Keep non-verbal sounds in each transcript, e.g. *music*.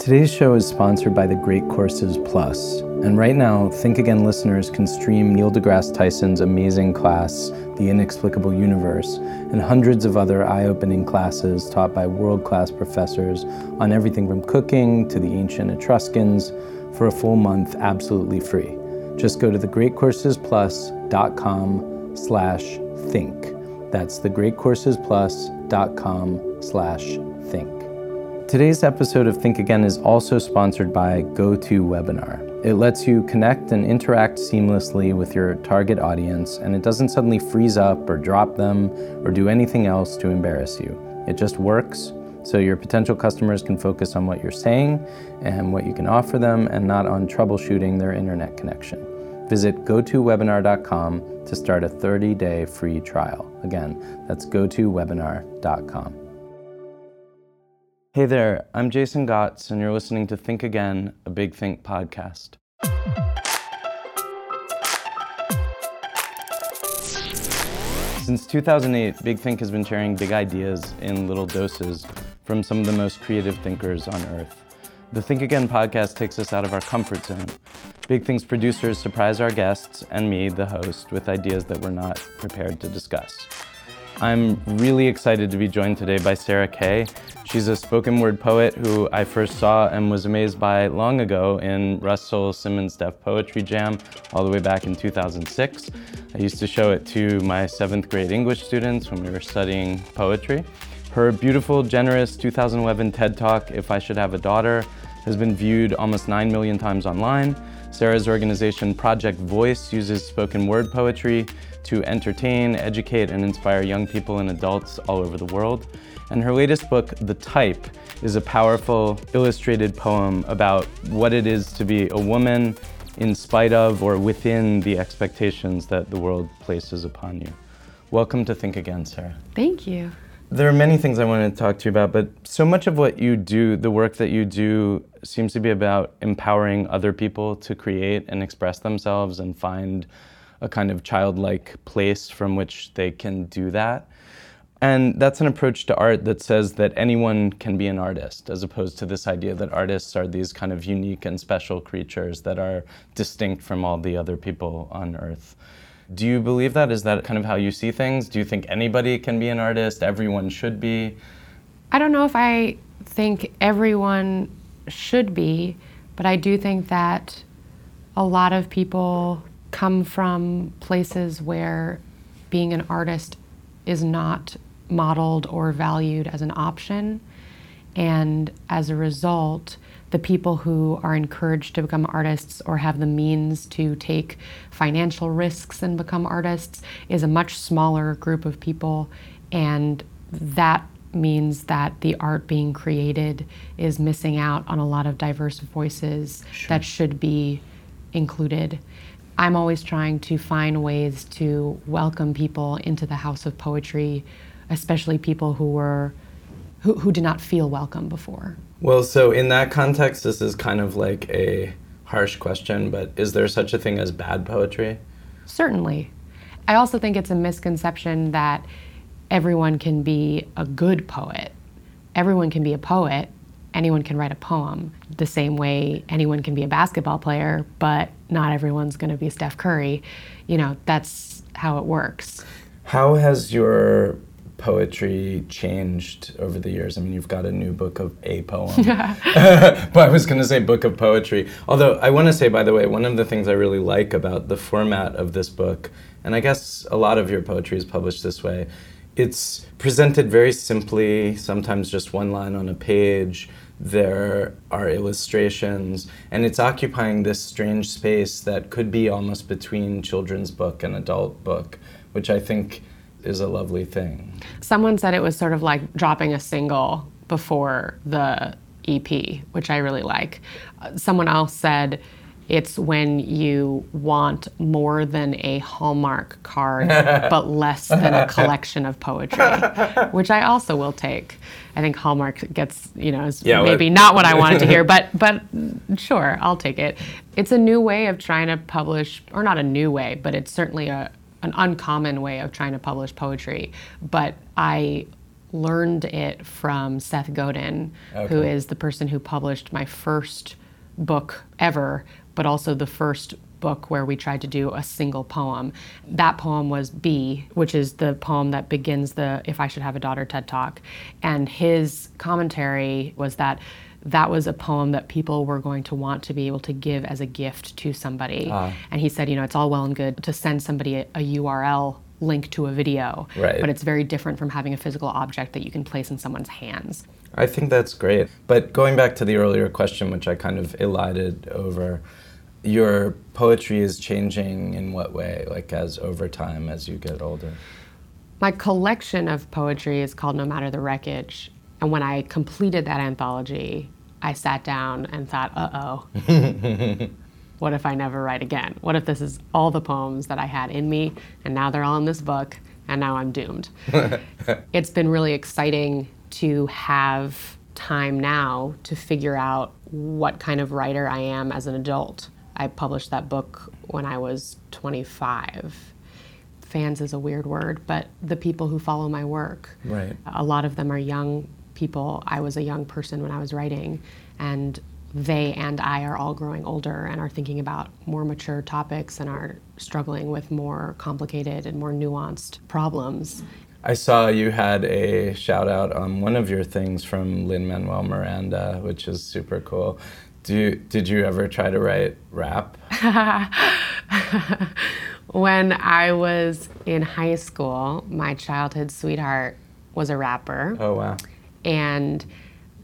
Today's show is sponsored by the Great Courses Plus. And right now, Think Again listeners can stream Neil deGrasse Tyson's amazing class, The Inexplicable Universe, and hundreds of other eye opening classes taught by world class professors on everything from cooking to the ancient Etruscans for a full month absolutely free. Just go to thegreatcoursesplus.com slash think. That's thegreatcoursesplus.com slash think. Today's episode of Think Again is also sponsored by GoToWebinar. It lets you connect and interact seamlessly with your target audience, and it doesn't suddenly freeze up or drop them or do anything else to embarrass you. It just works so your potential customers can focus on what you're saying and what you can offer them and not on troubleshooting their internet connection. Visit gotowebinar.com to start a 30 day free trial. Again, that's gotowebinar.com. Hey there, I'm Jason Gots, and you're listening to Think Again, a Big Think podcast. Since 2008, Big Think has been sharing big ideas in little doses from some of the most creative thinkers on earth. The Think Again podcast takes us out of our comfort zone. Big Think's producers surprise our guests and me, the host, with ideas that we're not prepared to discuss. I'm really excited to be joined today by Sarah Kay. She's a spoken word poet who I first saw and was amazed by long ago in Russell Simmons Def Poetry Jam all the way back in 2006. I used to show it to my seventh grade English students when we were studying poetry. Her beautiful, generous 2011 TED Talk, If I Should Have a Daughter, has been viewed almost 9 million times online. Sarah's organization Project Voice uses spoken word poetry to entertain, educate, and inspire young people and adults all over the world. And her latest book, The Type, is a powerful illustrated poem about what it is to be a woman in spite of or within the expectations that the world places upon you. Welcome to Think Again, Sarah. Thank you. There are many things I want to talk to you about, but so much of what you do, the work that you do, seems to be about empowering other people to create and express themselves and find a kind of childlike place from which they can do that. And that's an approach to art that says that anyone can be an artist, as opposed to this idea that artists are these kind of unique and special creatures that are distinct from all the other people on earth. Do you believe that? Is that kind of how you see things? Do you think anybody can be an artist? Everyone should be? I don't know if I think everyone should be, but I do think that a lot of people come from places where being an artist is not modeled or valued as an option. And as a result, the people who are encouraged to become artists or have the means to take financial risks and become artists is a much smaller group of people. And that means that the art being created is missing out on a lot of diverse voices sure. that should be included. I'm always trying to find ways to welcome people into the house of poetry, especially people who were who, who did not feel welcome before. Well, so in that context, this is kind of like a harsh question, but is there such a thing as bad poetry? Certainly. I also think it's a misconception that everyone can be a good poet. Everyone can be a poet. Anyone can write a poem the same way anyone can be a basketball player, but not everyone's going to be Steph Curry. You know, that's how it works. How has your poetry changed over the years? I mean, you've got a new book of a poem. *laughs* *laughs* but I was going to say book of poetry. Although I want to say, by the way, one of the things I really like about the format of this book, and I guess a lot of your poetry is published this way, it's presented very simply, sometimes just one line on a page. There are illustrations, and it's occupying this strange space that could be almost between children's book and adult book, which I think is a lovely thing. Someone said it was sort of like dropping a single before the EP, which I really like. Someone else said, it's when you want more than a Hallmark card, *laughs* but less than a collection of poetry, *laughs* which I also will take. I think Hallmark gets, you know, is yeah, maybe not what I wanted to hear, *laughs* but but sure, I'll take it. It's a new way of trying to publish, or not a new way, but it's certainly a an uncommon way of trying to publish poetry. But I learned it from Seth Godin, Okay. who is the person who published my first book ever, but also the first book where we tried to do a single poem. That poem was B, which is the poem that begins the If I Should Have a Daughter TED Talk. And his commentary was that that was a poem that people were going to want to be able to give as a gift to somebody. Ah. And he said, you know, it's all well and good to send somebody a, a URL link to a video, Right. but it's very different from having a physical object that you can place in someone's hands. I think that's great. But going back to the earlier question, which I kind of elided over, your poetry is changing in what way? Like as over time, as you get older? My collection of poetry is called No Matter the Wreckage. And when I completed that anthology, I sat down and thought, uh oh, *laughs* what if I never write again? What if this is all the poems that I had in me and now they're all in this book and now I'm doomed? *laughs* it's been really exciting to have time now to figure out what kind of writer I am as an adult. I published that book when I was 25 fans is a weird word, but the people who follow my work. Right. A lot of them are young people. I was a young person when I was writing, and they and I are all growing older and are thinking about more mature topics and are struggling with more complicated and more nuanced problems. I saw you had a shout out on one of your things from Lin Manuel Miranda, which is super cool. Do you, did you ever try to write rap? *laughs* When I was in high school, my childhood sweetheart was a rapper. Oh wow. And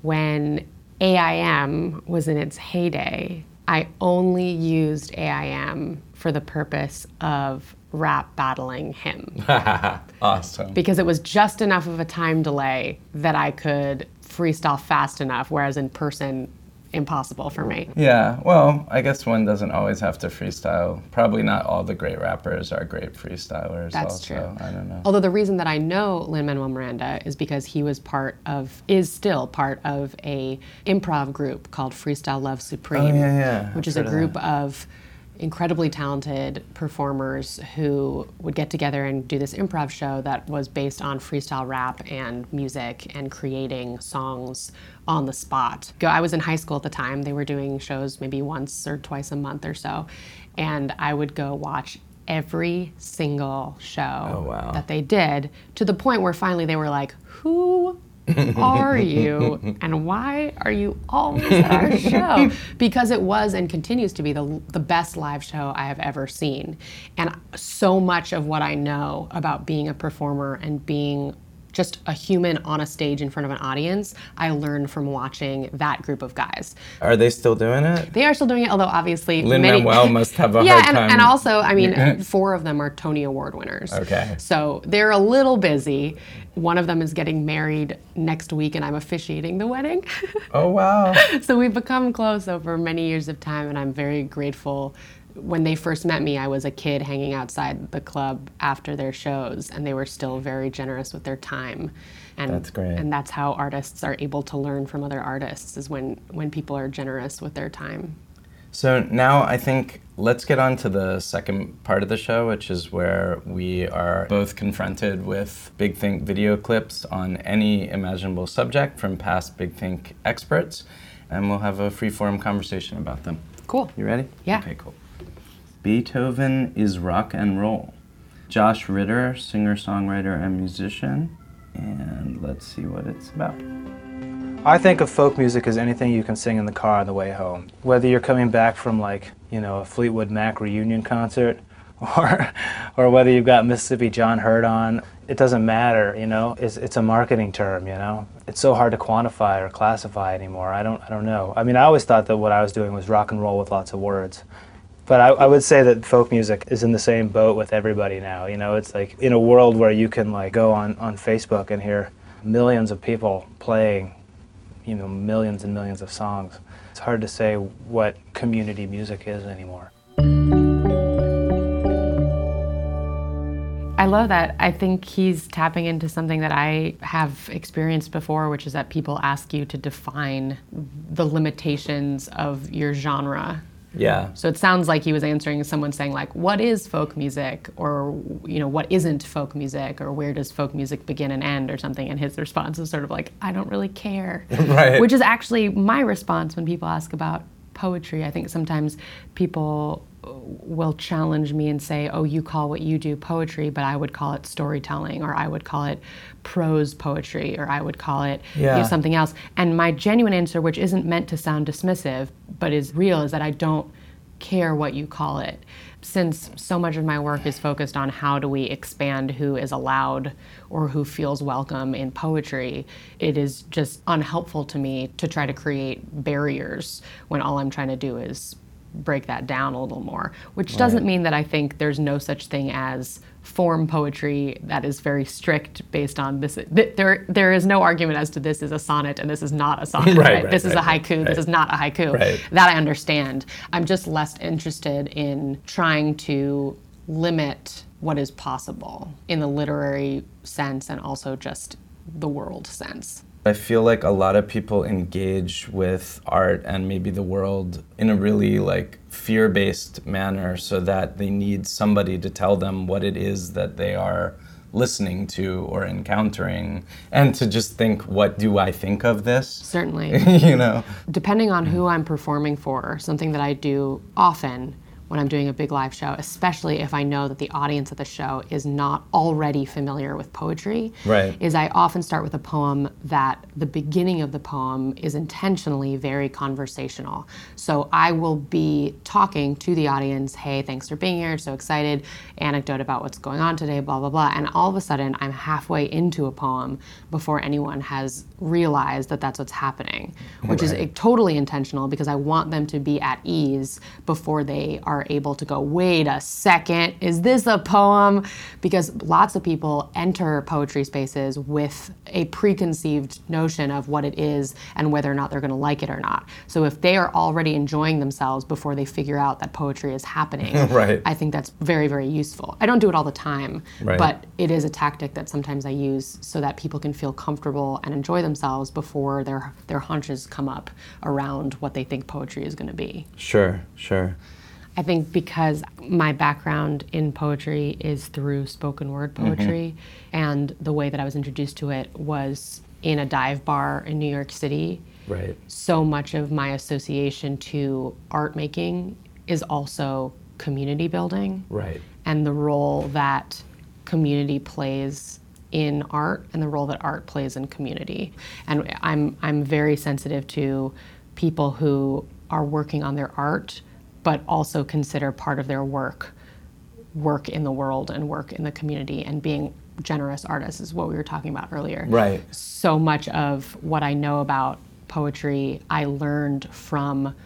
when AIM was in its heyday, I only used AIM for the purpose of rap battling him *laughs* awesome. because it was just enough of a time delay that I could freestyle fast enough, whereas in person, impossible for me. Yeah, well, I guess one doesn't always have to freestyle. Probably not all the great rappers are great freestylers. That's also. true. I don't know. Although the reason that I know Lin Manuel Miranda is because he was part of, is still part of a improv group called Freestyle Love Supreme, Oh, yeah, yeah. which I've is a heard of group of incredibly talented performers who would get together and do this improv show that was based on freestyle rap and music and creating songs on the spot. I was in high school at the time. They were doing shows maybe once or twice a month or so. And I would go watch every single show Oh, wow. that they did to the point where finally they were like, Who are you *laughs* and why are you always at our show? *laughs* Because it was and continues to be the, the best live show I have ever seen. And so much of what I know about being a performer and being just a human on a stage in front of an audience, I learned from watching that group of guys. Are they still doing it? They are still doing it, although obviously Lin Manuel *laughs* must have a yeah, hard and, time. and also, I mean, *laughs* four of them are Tony Award winners. Okay. So they're a little busy. One of them is getting married next week, and I'm officiating the wedding. Oh wow. *laughs* so we've become close over many years of time, and I'm very grateful. When they first met me, I was a kid hanging outside the club after their shows, and they were still very generous with their time. And, That's great. And that's how artists are able to learn from other artists is when, when people are generous with their time. So now I think let's get on to the second part of the show, which is where we are both confronted with Big Think video clips on any imaginable subject from past Big Think experts, and we'll have a free-form conversation about them. Cool. You ready? Yeah. Okay, cool. Beethoven is rock and roll. Josh Ritter, singer, songwriter, and musician. And let's see what it's about. I think of folk music as anything you can sing in the car on the way home. Whether you're coming back from like, you know, a Fleetwood Mac reunion concert *laughs* or or whether you've got Mississippi John Hurt on, it doesn't matter, you know. It's it's a marketing term, you know. It's so hard to quantify or classify anymore. I don't I don't know. I mean, I always thought that what I was doing was rock and roll with lots of words. But I, I would say that folk music is in the same boat with everybody now. You know, it's like in a world where you can like go on, on Facebook and hear millions of people playing you know millions and millions of songs. It's hard to say what community music is anymore. I love that. I think he's tapping into something that I have experienced before, which is that people ask you to define the limitations of your genre. Yeah. So it sounds like he was answering someone saying like, "What is folk music?" or you know, "What isn't folk music?" or "Where does folk music begin and end?" or something. And his response is sort of like, "I don't really care," *laughs* Right. Which is actually my response when people ask about poetry. I think sometimes people will challenge me and say, "Oh, you call what you do poetry, but I would call it storytelling, or I would call it prose poetry, or I would call it you know, something else." And my genuine answer, which isn't meant to sound dismissive, but is real, is that I don't care what you call it. Since so much of my work is focused on how do we expand who is allowed or who feels welcome in poetry, it is just unhelpful to me to try to create barriers when all I'm trying to do is break that down a little more. Which doesn't mean that I think there's no such thing as form poetry that is very strict based on this. th- There, there is no argument as to this is a sonnet and this is not a sonnet. *laughs* Right, right, this is a haiku. right. This is not a haiku. Right. That I understand. I'm just less interested in trying to limit what is possible in the literary sense and also just the world sense. I feel like a lot of people engage with art and maybe the world in a really like fear-based manner so that they need somebody to tell them what it is that they are listening to or encountering and to just think what do I think of this? Certainly. *laughs* you know. depending on who I'm performing for, something that I do often when I'm doing a big live show, especially if I know that the audience at the show is not already familiar with poetry, Right. is I often start with a poem that the beginning of the poem is intentionally very conversational. So I will be talking to the audience, hey, thanks for being here, so excited, anecdote about what's going on today, blah, blah, blah. And all of a sudden, I'm halfway into a poem before anyone has realized that that's what's happening, which is totally intentional because I want them to be at ease before they are able to go, wait a second, is this a poem? Because lots of people enter poetry spaces with a preconceived notion of what it is and whether or not they're going to like it or not. So if they are already enjoying themselves before they figure out that poetry is happening, *laughs* Right. I think that's very, very useful. I don't do it all the time, Right. but it is a tactic that sometimes I use so that people can feel comfortable and enjoy themselves before their their haunches come up around what they think poetry is going to be. Sure, sure. I think because my background in poetry is through spoken word mm-hmm. poetry, and the way that I was introduced to it was in a dive bar in New York City. Right. So much of my association to art making is also community building Right. and the role that community plays in art and the role that art plays in community. And I'm I'm very sensitive to people who are working on their art but also consider part of their work work in the world and work in the community and being generous artists is what we were talking about earlier Right. so much of what I know about poetry I learned from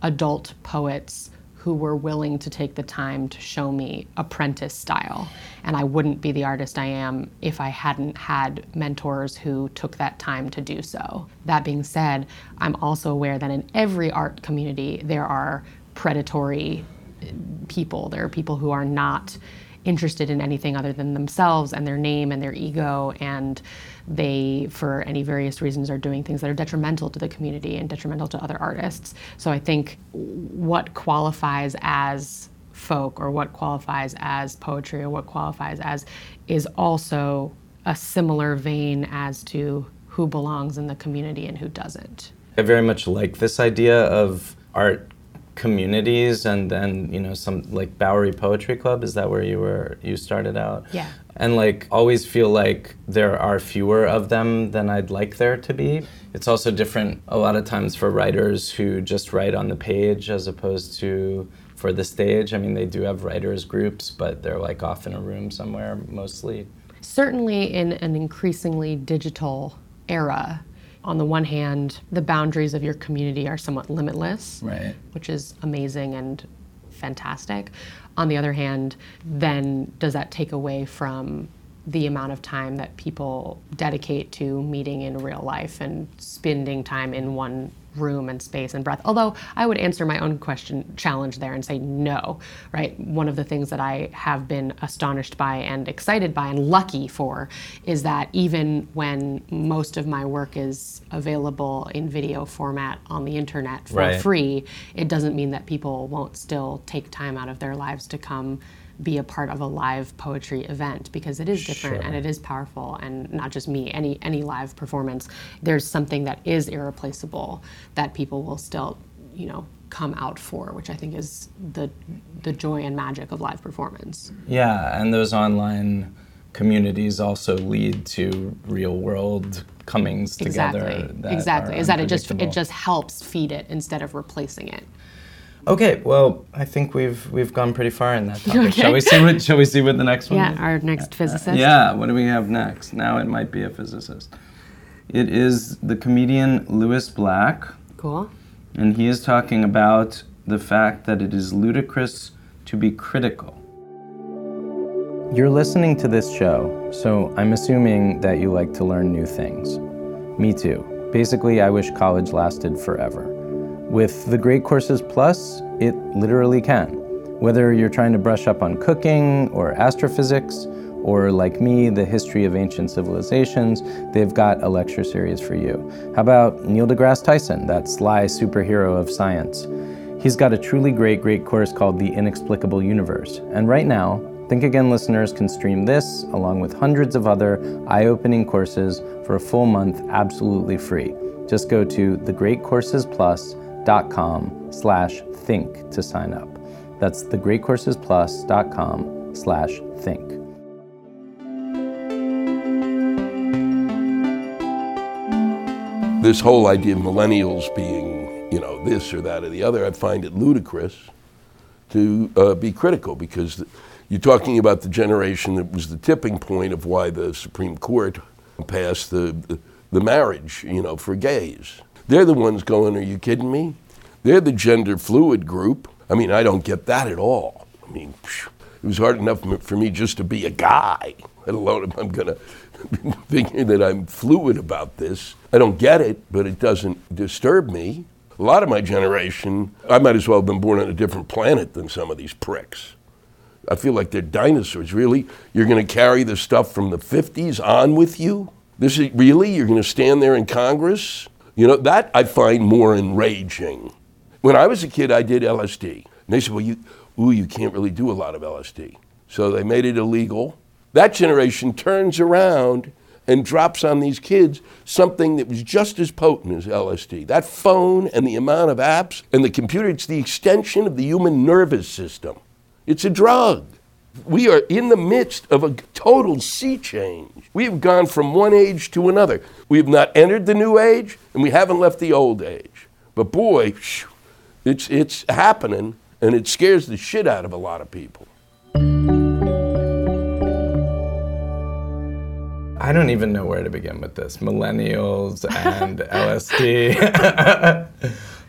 adult poets who were willing to take the time to show me apprentice style. And I wouldn't be the artist I am if I hadn't had mentors who took that time to do so. That being said, I'm also aware that in every art community, there are predatory people. There are people who are not interested in anything other than themselves and their name and their ego and they for any various reasons are doing things that are detrimental to the community and detrimental to other artists so i think what qualifies as folk or what qualifies as poetry or what qualifies as is also a similar vein as to who belongs in the community and who doesn't I very much like this idea of art communities and then you know some like Bowery Poetry Club is that where you were you started out? Yeah. and like always feel like there are fewer of them than I'd like there to be. It's also different a lot of times for writers who just write on the page as opposed to for the stage. I mean they do have writers groups but they're like off in a room somewhere mostly. Certainly in an increasingly digital era, on the one hand, the boundaries of your community are somewhat limitless, Right. which is amazing and fantastic. On the other hand, then does that take away from the amount of time that people dedicate to meeting in real life and spending time in one room and space and breath. Although I would answer my own question challenge there and say no, right? One of the things that I have been astonished by and excited by and lucky for is that even when most of my work is available in video format on the internet for Right. free, it doesn't mean that people won't still take time out of their lives to come be a part of a live poetry event because it is different Sure. and it is powerful and not just me any any live performance. There's something that is irreplaceable that people will still you know come out for which i think is the the joy and magic of live performance. Yeah, and those online communities also lead to real world comings together. exactly. that exactly. Is that it just it just helps feed it instead of replacing it Okay, well, I think we've we've gone pretty far in that topic. Okay. Shall we see what shall we see what the next one yeah is? our next physicist Yeah, what do we have next? Now it might be a physicist. It is the comedian Lewis Black, cool and he is talking about the fact that it is ludicrous to be critical. You're listening to this show, so I'm assuming that you like to learn new things. Me too. Basically, I wish college lasted forever. With the Great Courses Plus, it literally can. Whether you're trying to brush up on cooking or astrophysics, or like me, the history of ancient civilizations, they've got a lecture series for you. How about Neil deGrasse Tyson, that sly superhero of science? He's got a truly great, great course called The Inexplicable Universe. And right now, Think Again listeners can stream this along with hundreds of other eye opening courses for a full month absolutely free. Just go to thegreatcoursesplus.com slash think to sign up. That's thegreatcoursesplus.com slash think. this whole idea of millennials being, you know, this or that or the other, I find it ludicrous to uh, be critical because you're talking about the generation that was the tipping point of why the Supreme Court passed the, the, the marriage, you know, for gays. They're the ones going, are you kidding me? They're the gender fluid group. I mean, I don't get that at all. I mean, it was hard enough for me just to be a guy, let alone if I'm going to thinking that I'm fluid about this. I don't get it, but it doesn't disturb me. A lot of my generation, I might as well have been born on a different planet than some of these pricks. I feel like they're dinosaurs. Really? You're going to carry the stuff from the 50s on with you? This is really? You're going to stand there in Congress? You know, that I find more enraging. When I was a kid, I did LSD. And they said, well, you, ooh, you can't really do a lot of LSD. So they made it illegal. That generation turns around and drops on these kids something that was just as potent as LSD. That phone and the amount of apps and the computer, it's the extension of the human nervous system. It's a drug. We are in the midst of a total sea change. We have gone from one age to another. We have not entered the new age, and we haven't left the old age. But boy, it's, it's happening, and it scares the shit out of a lot of people. I don't even know where to begin with this. Millennials and *laughs* LSD. *laughs*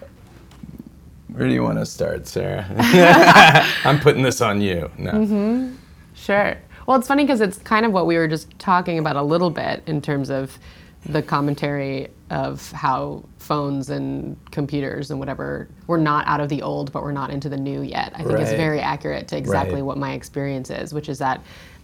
where do you want to start, Sarah? *laughs* *laughs* I'm putting this on you. No. Mm-hmm. Sure. Well, it's funny because it's kind of what we were just talking about a little bit in terms of the commentary of how phones and computers and whatever we're not out of the old, but we're not into the new yet. I think it's very accurate to exactly Right. what my experience is, which is that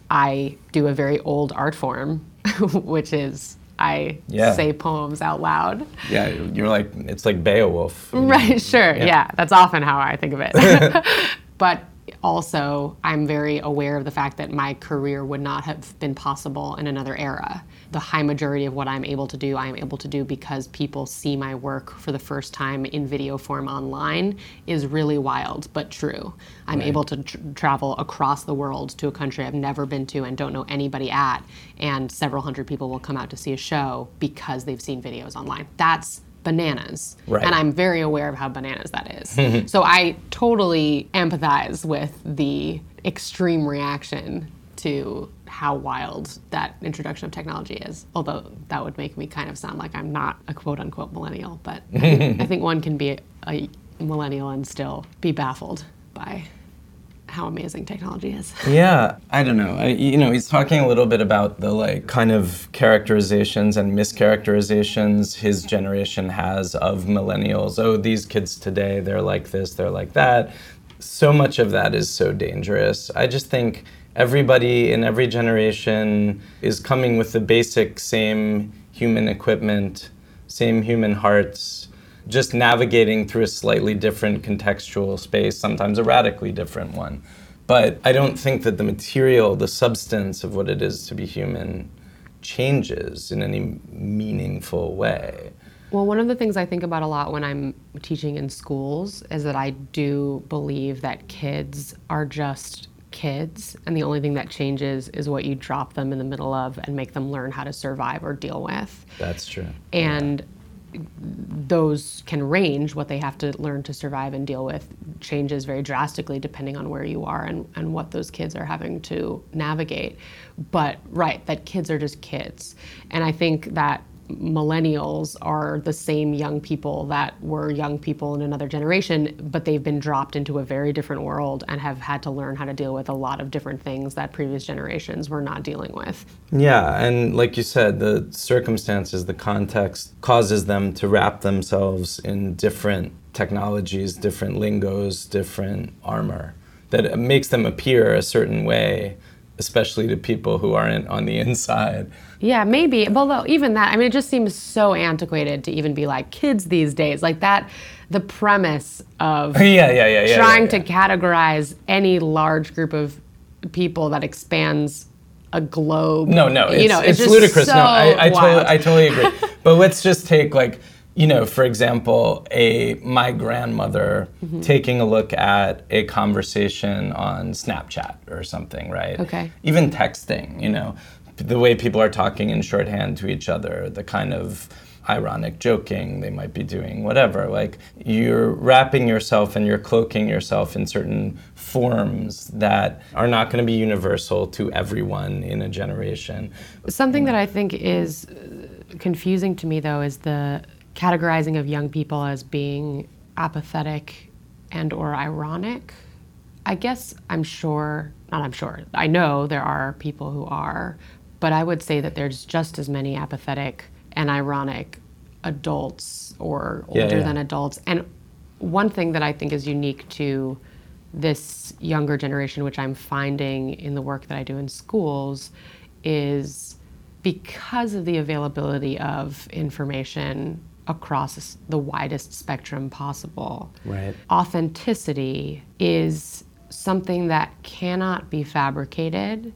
I do a very old art form, *laughs* which is I Yeah. say poems out loud. Yeah, you're like, it's like Beowulf. know? Right, sure. Yeah. that's often how I think of it. *laughs* but also, I'm very aware of the fact that my career would not have been possible in another era. The high majority of what I'm able to do, I am able to do because people see my work for the first time in video form online is really wild, but true. I'm able to tr- travel across the world to a country I've never been to and don't know anybody at, and several hundred people will come out to see a show because they've seen videos online. That's bananas. Right. And I'm very aware of how bananas that is. *laughs* so I totally empathize with the extreme reaction to how wild that introduction of technology is. Although that would make me kind of sound like I'm not a quote unquote millennial, but *laughs* I think one can be a, a millennial and still be baffled by how amazing technology is. *laughs* Yeah, I don't know. I, you know, he's talking a little bit about the like kind of characterizations and mischaracterizations his generation has of millennials. Oh, these kids today, they're like this, they're like that. So much of that is so dangerous. I just think everybody in every generation is coming with the basic same human equipment, same human hearts, just navigating through a slightly different contextual space, sometimes a radically different one. But I don't think that the material, the substance of what it is to be human, changes in any meaningful way. Well, one of the things I think about a lot when I'm teaching in schools is that I do believe that kids are just kids, and the only thing that changes is what you drop them in the middle of and make them learn how to survive or deal with. That's true. And those can range what they have to learn to survive and deal with changes very drastically depending on where you are and, and what those kids are having to navigate. But right that kids are just kids. And i think that millennials are the same young people that were young people in another generation, but they've been dropped into a very different world and have had to learn how to deal with a lot of different things that previous generations were not dealing with. Yeah, and like you said, the circumstances, the context causes them to wrap themselves in different technologies, different lingos, different armor that makes them appear a certain way especially to people who aren't on the inside. Yeah, maybe. Although even that, I mean, it just seems so antiquated to even be like kids these days. Like that, the premise of *laughs* yeah, yeah, yeah, yeah, trying yeah, yeah. to categorize any large group of people that expands a globe. No, no, it's, you know, it's, it's ludicrous. So no, I, I totally, I totally agree. *laughs* but let's just take like you know, for example, a my grandmother mm-hmm. taking a look at a conversation on Snapchat or something, right? Okay. Even texting, you know, the way people are talking in shorthand to each other, the kind of ironic joking they might be doing, whatever. Like you're wrapping yourself and you're cloaking yourself in certain forms that are not going to be universal to everyone in a generation. Something that I think is confusing to me though is the categorizing of young people as being apathetic and or ironic. I guess I'm sure, not I'm sure, I know there are people who are, but I would say that there's just as many apathetic and ironic adults or older yeah, yeah. than adults. And one thing that I think is unique to this younger generation, which I'm finding in the work that I do in schools, is because of the availability of information across the widest spectrum possible. Right. Authenticity is something that cannot be fabricated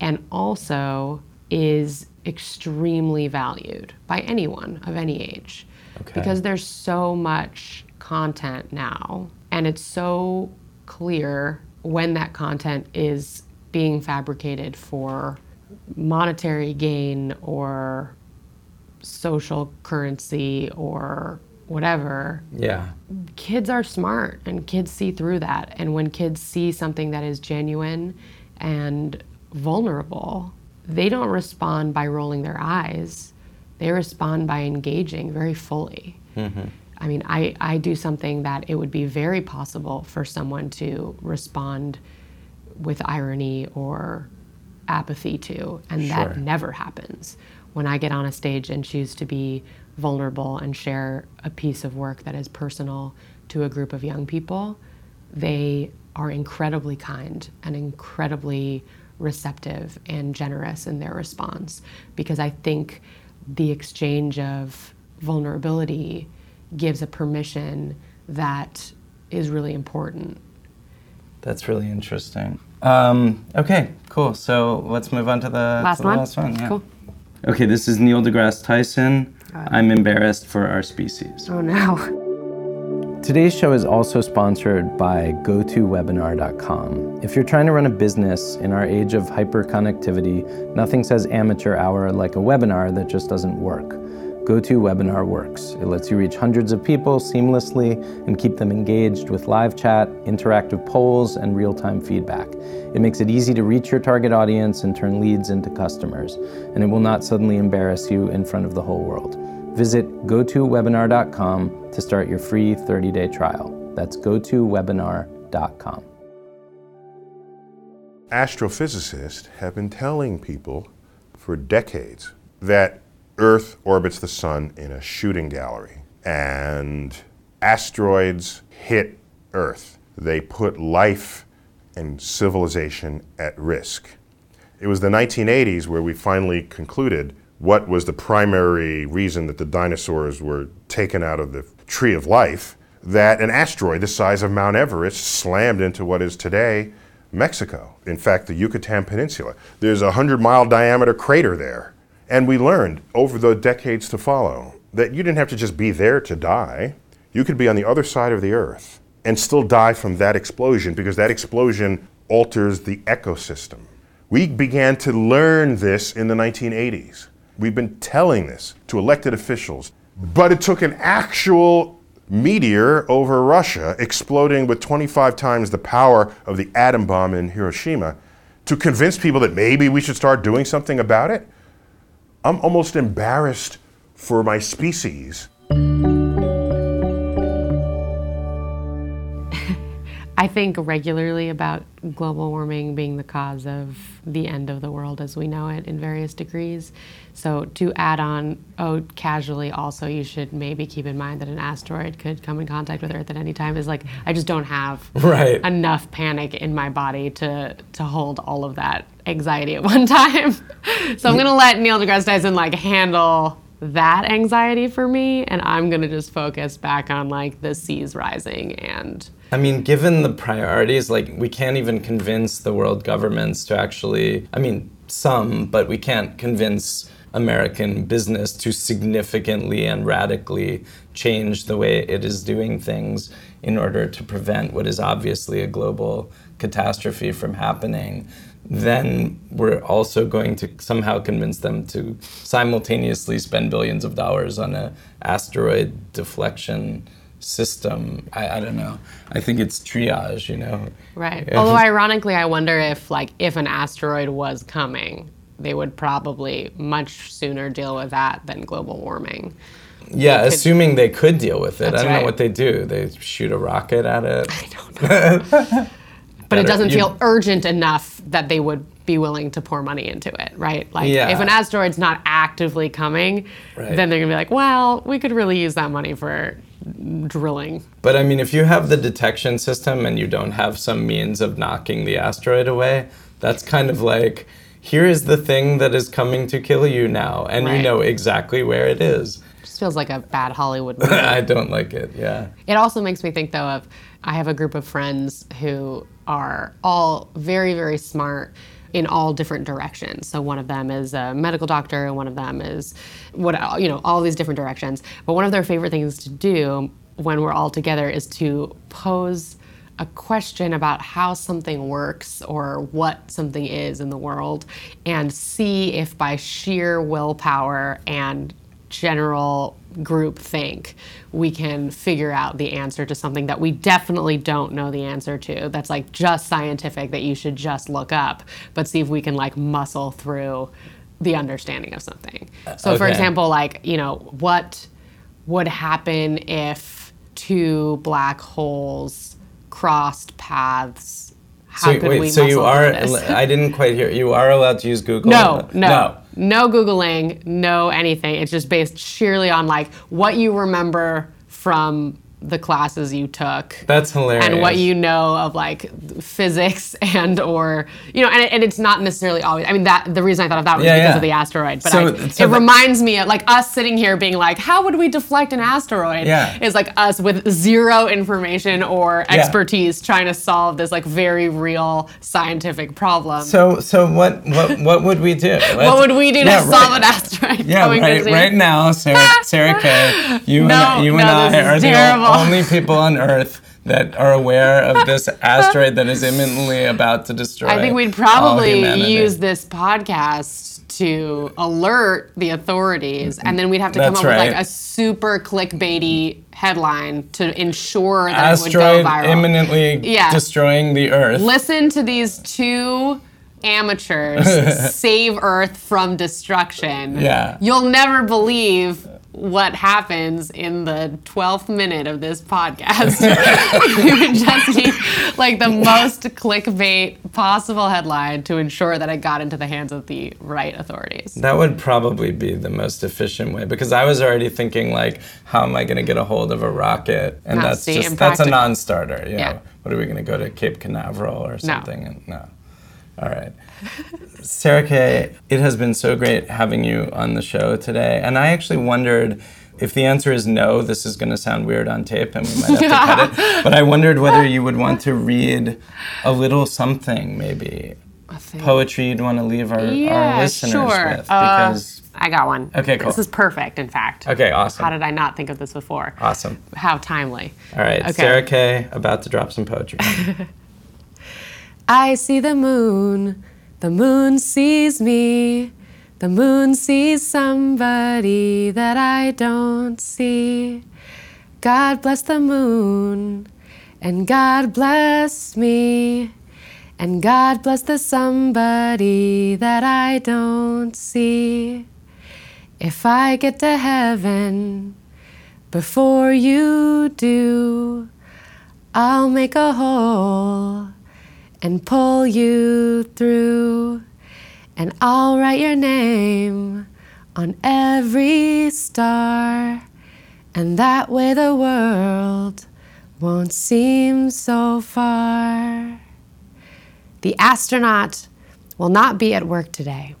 and also is extremely valued by anyone of any age. Okay. Because there's so much content now and it's so clear when that content is being fabricated for monetary gain or social currency or whatever. Yeah. Kids are smart and kids see through that. And when kids see something that is genuine and vulnerable, they don't respond by rolling their eyes. They respond by engaging very fully. Mm-hmm. I mean, I, I do something that it would be very possible for someone to respond with irony or apathy to, and sure. that never happens when I get on a stage and choose to be vulnerable and share a piece of work that is personal to a group of young people, they are incredibly kind and incredibly receptive and generous in their response because I think the exchange of vulnerability gives a permission that is really important. That's really interesting. Um, okay, cool. So let's move on to the last to the one. Last one. Yeah. Cool. Okay, this is Neil deGrasse Tyson. I'm embarrassed for our species. Oh no. Today's show is also sponsored by GoToWebinar.com. If you're trying to run a business in our age of hyperconnectivity, nothing says amateur hour like a webinar that just doesn't work. GoToWebinar works. It lets you reach hundreds of people seamlessly and keep them engaged with live chat, interactive polls, and real time feedback. It makes it easy to reach your target audience and turn leads into customers, and it will not suddenly embarrass you in front of the whole world. Visit gotowebinar.com to start your free 30 day trial. That's gotowebinar.com. astrophysicists have been telling people for decades that Earth orbits the sun in a shooting gallery and asteroids hit Earth. They put life and civilization at risk. It was the 1980s where we finally concluded what was the primary reason that the dinosaurs were taken out of the tree of life that an asteroid the size of Mount Everest slammed into what is today Mexico. In fact, the Yucatan Peninsula. There's a 100 mile diameter crater there. And we learned over the decades to follow that you didn't have to just be there to die. You could be on the other side of the earth and still die from that explosion because that explosion alters the ecosystem. We began to learn this in the 1980s. We've been telling this to elected officials, but it took an actual meteor over Russia exploding with 25 times the power of the atom bomb in Hiroshima to convince people that maybe we should start doing something about it. I'm almost embarrassed for my species. I think regularly about global warming being the cause of the end of the world as we know it in various degrees. So to add on, oh, casually, also you should maybe keep in mind that an asteroid could come in contact with Earth at any time. Is like I just don't have *laughs* Right. enough panic in my body to to hold all of that anxiety at *laughs* one time. so I'm gonna let Neil deGrasse Tyson like handle that anxiety for me, and I'm gonna just focus back on like the seas rising and. I mean, given the priorities, like we can't even convince the world governments to actually, I mean, some, but we can't convince American business to significantly and radically change the way it is doing things in order to prevent what is obviously a global catastrophe from happening. Then we're also going to somehow convince them to simultaneously spend billions of dollars on an asteroid deflection system. I, I don't know. I think it's triage, you know. Right. Although ironically, I wonder if like if an asteroid was coming, they would probably much sooner deal with that than global warming. Yeah, could- assuming they could deal with it. I don't know what they do. They shoot a rocket at it. *laughs* But it doesn't feel urgent enough that they would be willing to pour money into it, right? Like Yeah. if an asteroid's not actively coming, Right. then they're gonna be like, well, we could really use that money for drilling. But I mean, if you have the detection system and you don't have some means of knocking the asteroid away, that's kind of like, here is the thing that is coming to kill you now, and you know exactly where it is. Just feels like a bad Hollywood *laughs* movie. I don't like it. Yeah. It also makes me think, though, of I have a group of friends who are all very, very smart in all different directions. So one of them is a medical doctor, and one of them is what you know, all these different directions. But one of their favorite things to do when we're all together is to pose a question about how something works or what something is in the world and see if by sheer willpower and general group think we can figure out the answer to something that we definitely don't know the answer to that's like just scientific that you should just look up but see if we can like muscle through the understanding of something so for example like you know what would happen if two black holes crossed paths how so could wait, we so you are? I didn't quite hear. You are allowed to use *laughs* Google. No, no, no. No, Googling, no anything. It's just based sheerly on like what you remember from the classes you took. That's hilarious. And what you know of like physics *laughs* and or you know, and, and it's not necessarily always. I mean, that the reason I thought of that was Yeah, because yeah. of the asteroid. But So- I, so it the- reminds me of like us sitting here being like, how would we deflect an asteroid? Yeah. Is like us with zero information or Yeah. expertise trying to solve this like very real scientific problem. So, so what, what, what would we do? *laughs* what would we do to Yeah, solve right. an asteroid? Yeah, coming right, right now, Sarah, Sarah Kay, *laughs* you No, and, you no, and I are the terrible. o- only people on Earth that are aware of this asteroid that is imminently about to destroy. I think we'd probably use this podcast to alert the authorities, and then we'd have to come That's up with like a super clickbaity headline to ensure that it would asteroid go viral. imminently Yeah. destroying the Earth. Listen to these two amateurs *laughs* save Earth from destruction. Yeah. You'll never believe what happens in the 12th minute of this podcast. *laughs* we would just need like the most clickbait possible headline to ensure that it got into the hands of the right authorities. That would probably be the most efficient way because I was already thinking like, how am I going to get a hold of a rocket? And No, that's see, just that's a non-starter. You Yeah. know, what are we going to go to Cape Canaveral or something? And, no. All right. Sarah Kay, it has been so great having you on the show today. And I actually wondered if the answer is no, this is going to sound weird on tape and we might have to cut it. *laughs* But I wondered whether you would want to read a little something, maybe. Poetry you'd want to leave our, our Yeah, listeners sure. with. Uh, Because, I got one. Okay, cool. This is perfect, in fact. okay, awesome. How did I not think of this before? awesome. How timely. All right, Okay. Sarah Kay, about to drop some poetry. *laughs* I see the moon, the moon sees me, the moon sees somebody that I don't see. God bless the moon, and God bless me, and God bless the somebody that I don't see. If I get to heaven before you do, I'll make a hole and pull you through. And I'll write your name on every star. And that way the world won't seem so far. The astronaut will not be at work today.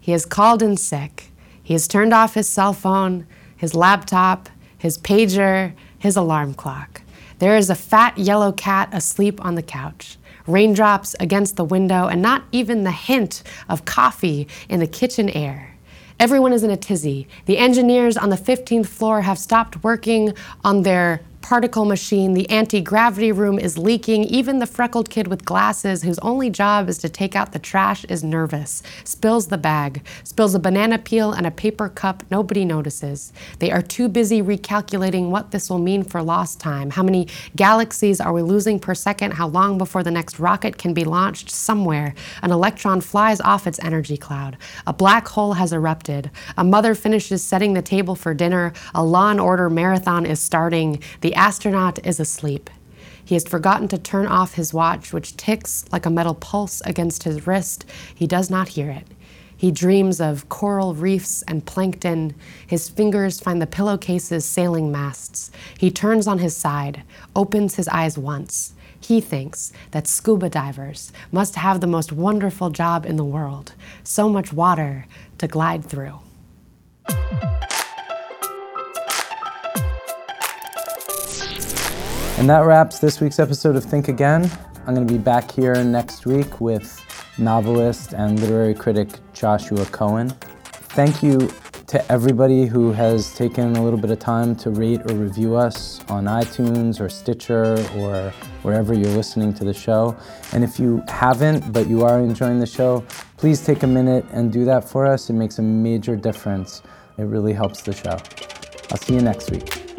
He is called in sick. He has turned off his cell phone, his laptop, his pager, his alarm clock. There is a fat yellow cat asleep on the couch. Raindrops against the window, and not even the hint of coffee in the kitchen air. Everyone is in a tizzy. The engineers on the 15th floor have stopped working on their particle machine. The anti gravity room is leaking. Even the freckled kid with glasses, whose only job is to take out the trash, is nervous. Spills the bag, spills a banana peel and a paper cup. Nobody notices. They are too busy recalculating what this will mean for lost time. How many galaxies are we losing per second? How long before the next rocket can be launched? Somewhere, an electron flies off its energy cloud. A black hole has erupted. A mother finishes setting the table for dinner. A law and order marathon is starting. The astronaut is asleep. He has forgotten to turn off his watch, which ticks like a metal pulse against his wrist. He does not hear it. He dreams of coral reefs and plankton. His fingers find the pillowcase's sailing masts. He turns on his side, opens his eyes once. He thinks that scuba divers must have the most wonderful job in the world so much water to glide through. And that wraps this week's episode of Think Again. I'm going to be back here next week with novelist and literary critic Joshua Cohen. Thank you to everybody who has taken a little bit of time to rate or review us on iTunes or Stitcher or wherever you're listening to the show. And if you haven't, but you are enjoying the show, please take a minute and do that for us. It makes a major difference. It really helps the show. I'll see you next week.